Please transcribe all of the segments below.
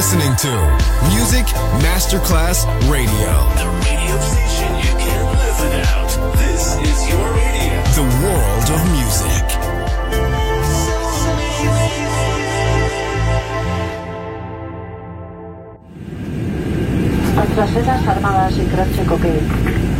listening to Music Masterclass Radio. The radio station you can live out. This is your radio. The world of music. Las armadas y crash cocaine.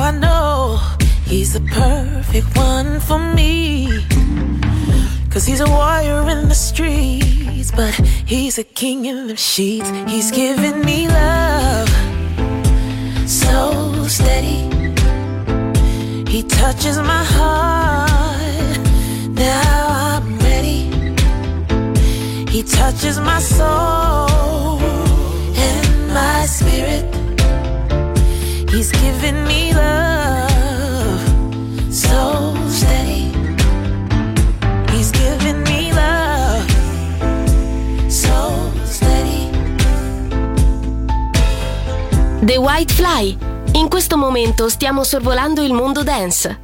I know he's the perfect one for me. Cause he's a warrior in the streets, but he's a king in the sheets. He's giving me love so steady. He touches my heart. Now I'm ready. He touches my soul and my spirit. He's giving me love so steady. He's giving me love so steady. The White Fly. In questo momento stiamo sorvolando il mondo dance.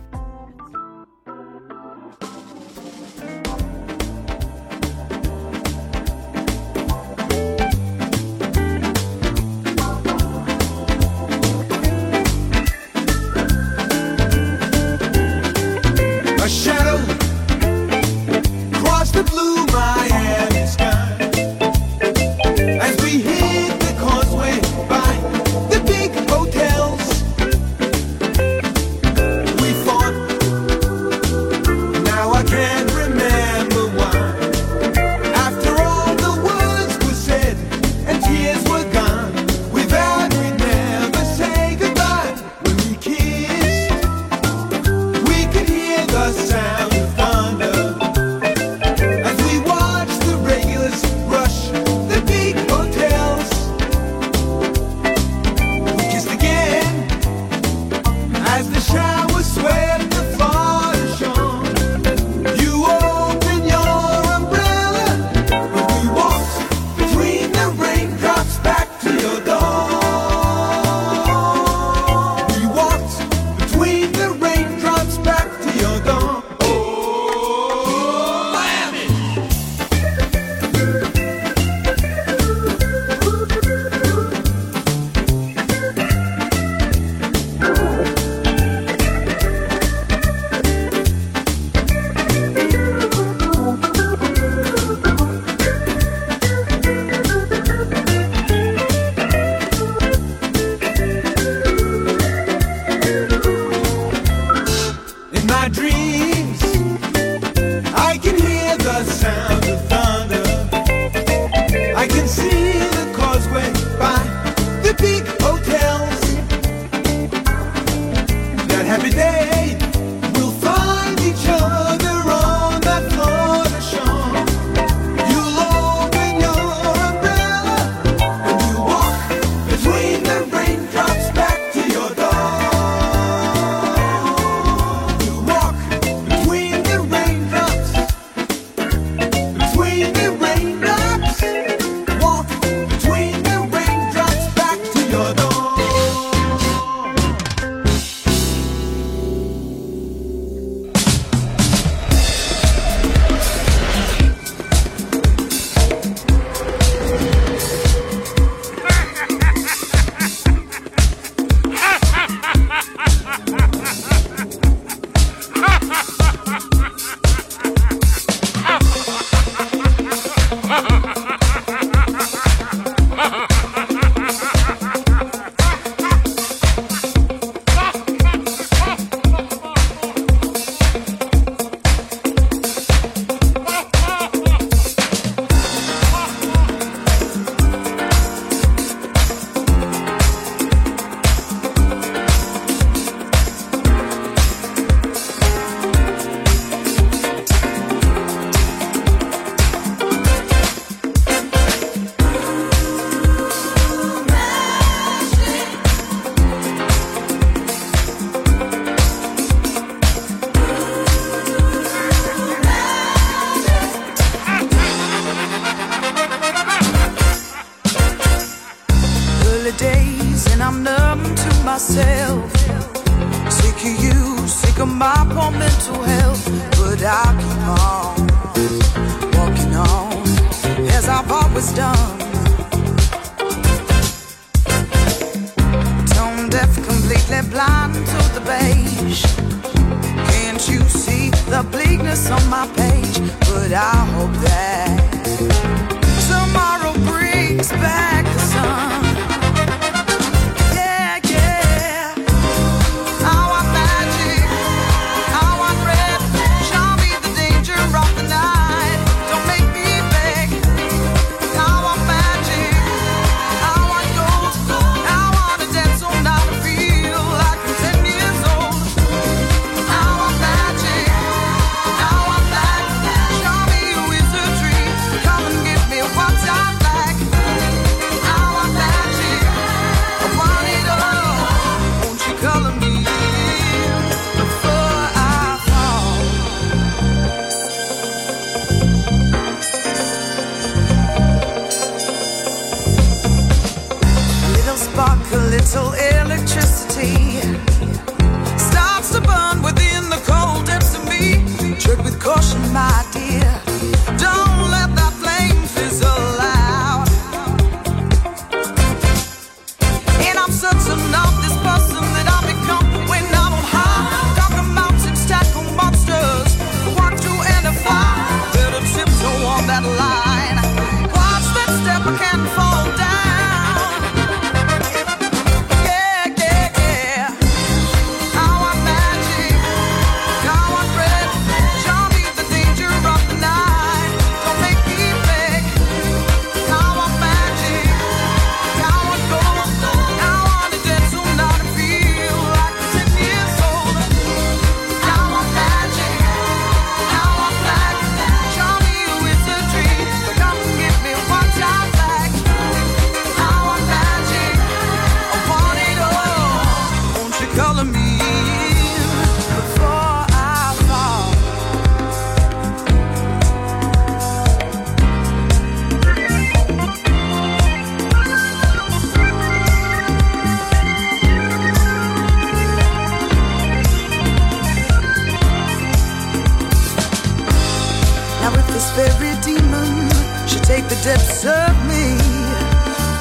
the depths of me.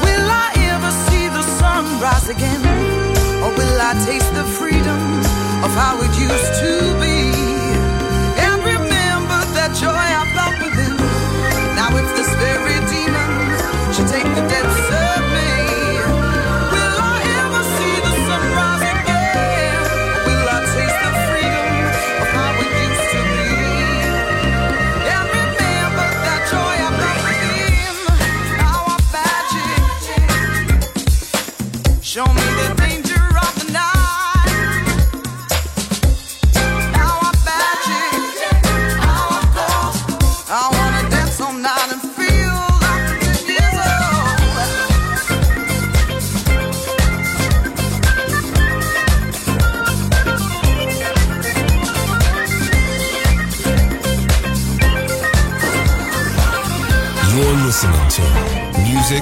Will I ever see the sun rise again? Or will I taste the freedom of how it used to be?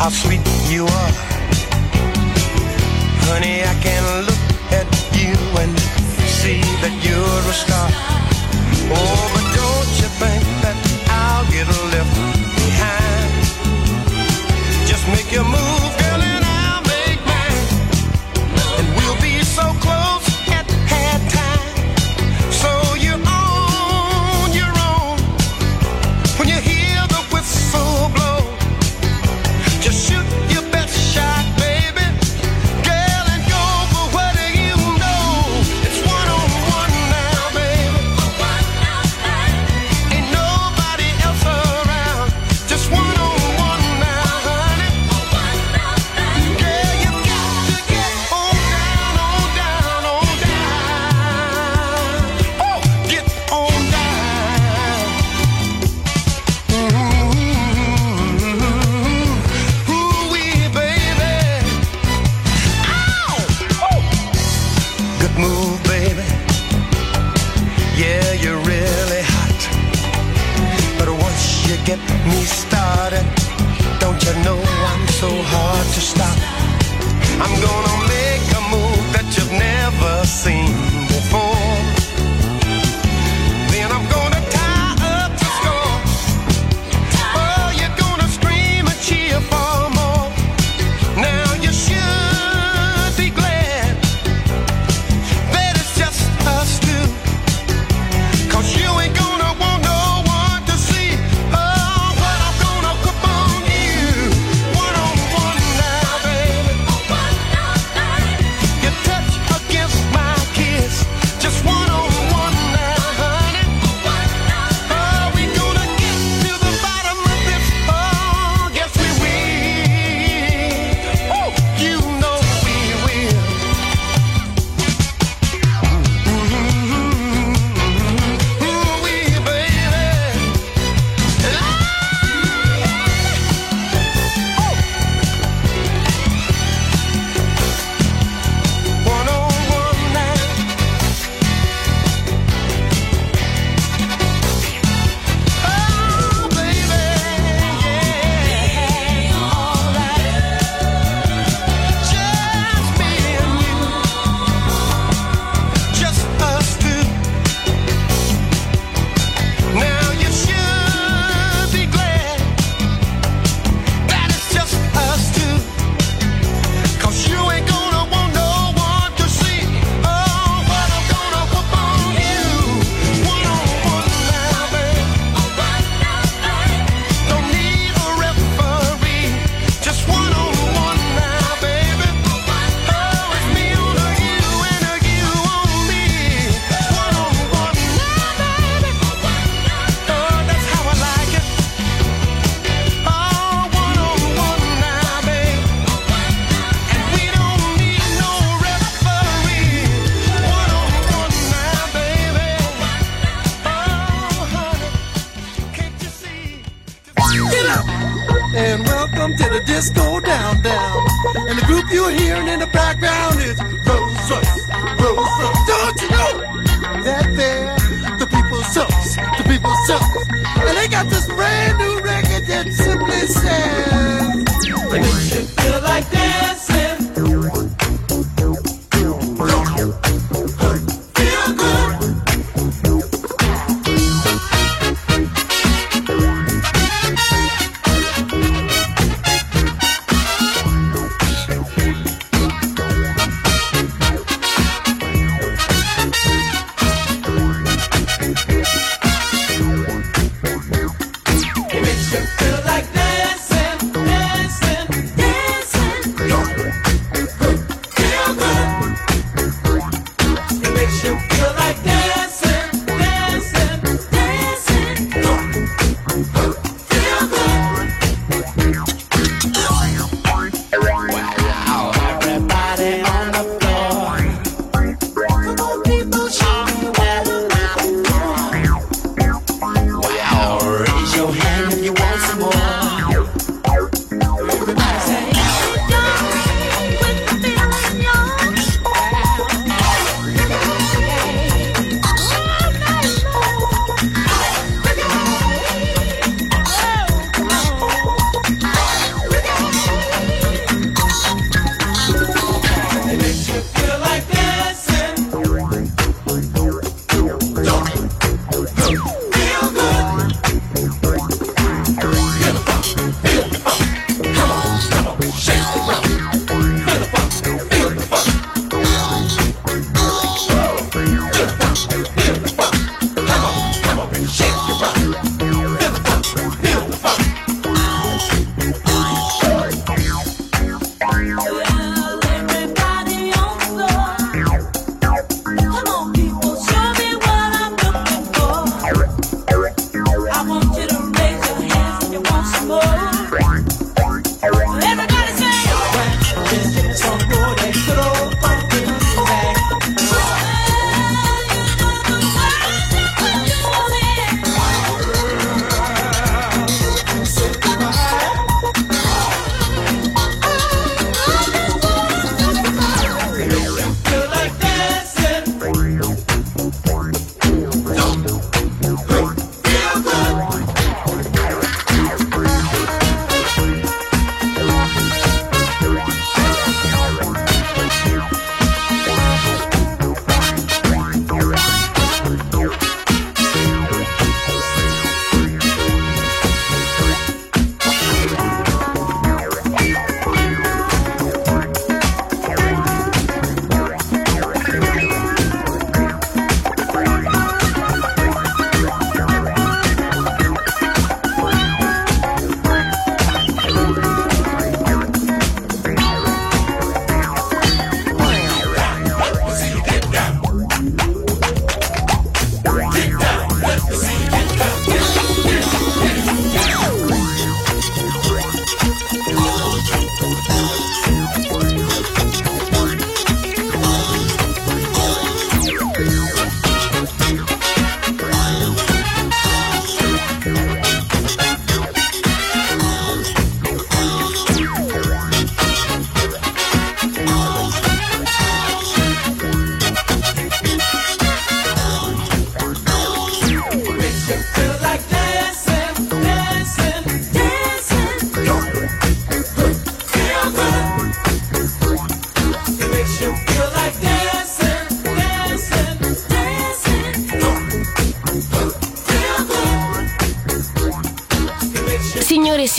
how sweet you are. Honey, I can look at you and see that you're a star. Oh, but don't you think that I'll get left behind? Just make your move.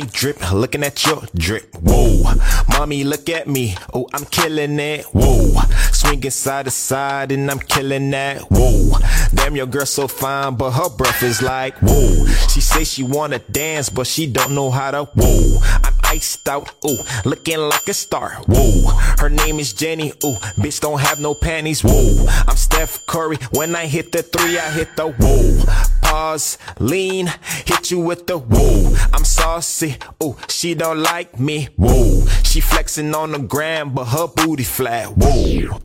My drip, looking at your drip. Whoa, mommy, look at me. Oh, I'm killing it. Whoa, swinging side to side and I'm killing that. Whoa, damn, your girl so fine, but her breath is like whoa. She say she wanna dance, but she don't know how to. Whoa, I'm iced out. Ooh, looking like a star. Whoa, her name is Jenny. Ooh, bitch don't have no panties. Whoa, I'm Steph Curry. When I hit the three, I hit the whoa. Pause, lean, hit you with the whoa. I'm saucy. Ooh, she don't like me. Whoa, she flexing on the gram, but her booty flat. Whoa.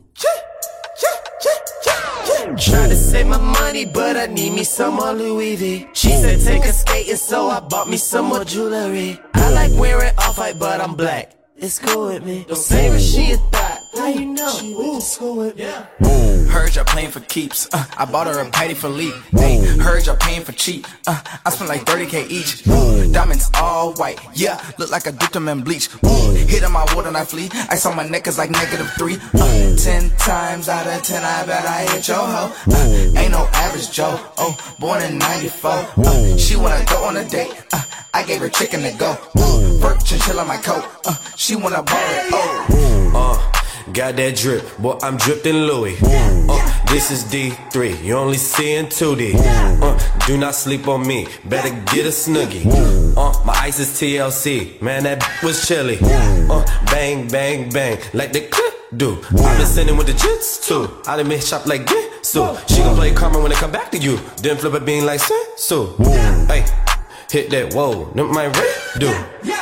Try to save my money, but I need me some more Louis V. She said take a skating, so I bought me some more jewelry. I like wearing off white, but I'm black. It's cool with me. Don't say she a. How you know? She went to school with me. Yeah. Heard y'all playing for keeps. Uh, I bought her a Patty for leap. Hey, heard y'all paying for cheap. Uh, I spent like 30k each. Ooh, diamonds all white. Yeah, look like I dipped them in bleach. Ooh, hit on my water and I flee. Ice on my neck is like negative three. Uh, ten times out of ten, I bet I hit your hoe. Uh, ain't no average Joe. Oh, born in 94. Uh, she wanna go on a date. Uh, I gave her chicken to go. Burke chinchilla my coat. Uh, she wanna borrow it. Oh. Uh, got that drip, boy, I'm dripping Louis. Uh, this is D3, you only seeing 2D. Uh, do not sleep on me, better get a snuggie. Uh, my ice is TLC, man, that was chilly. Uh, bang, bang, bang, like the clip do. I've been sending with the jits too. I done made shop like get so. She gon' play karma when it come back to you. Then flip it being like so. Hey, hit that whoa, that my red do.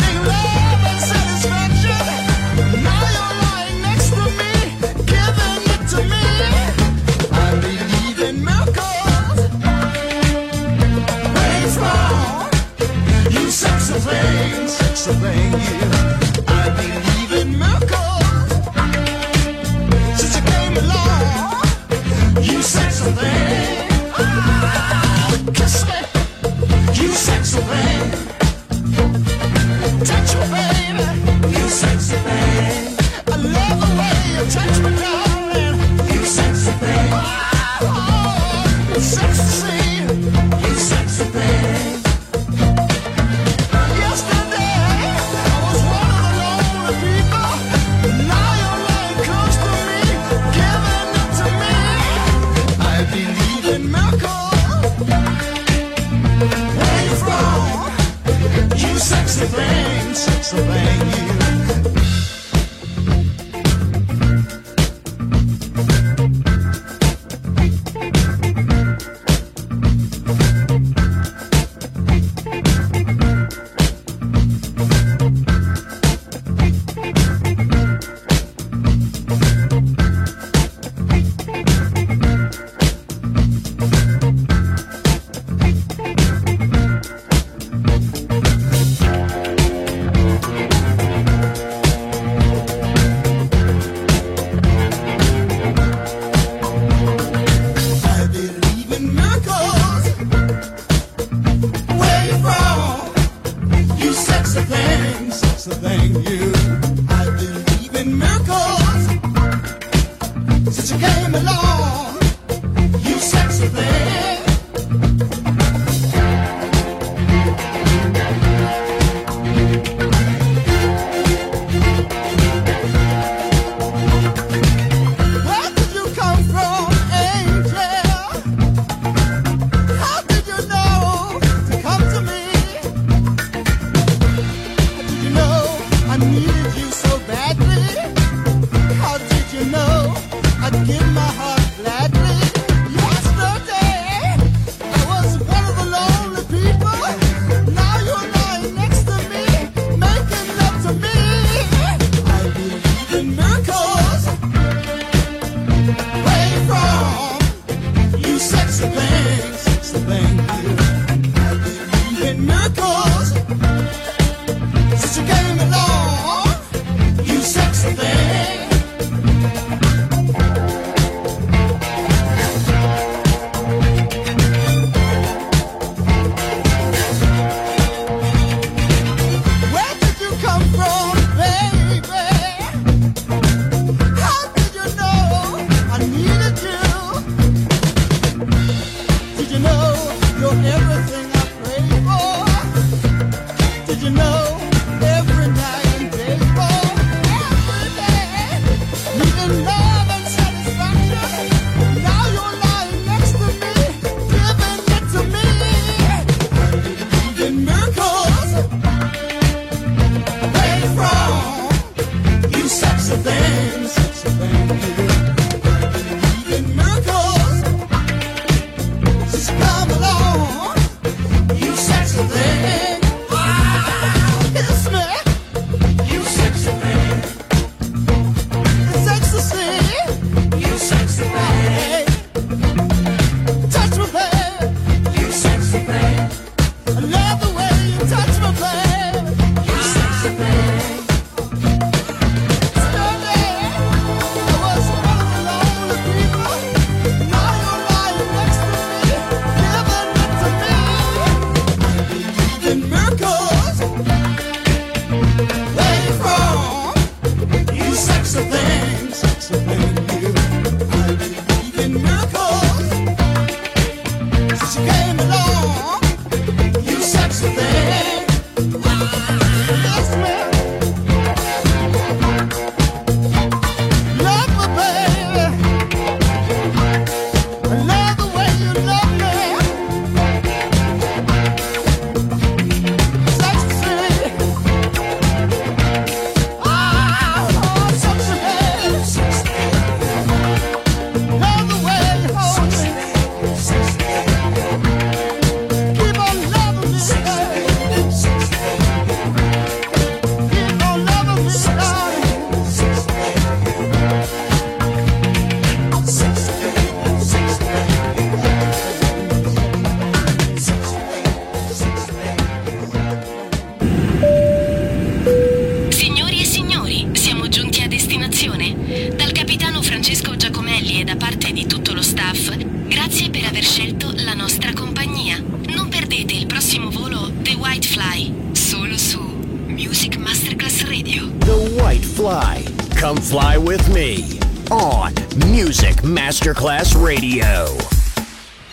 Needing love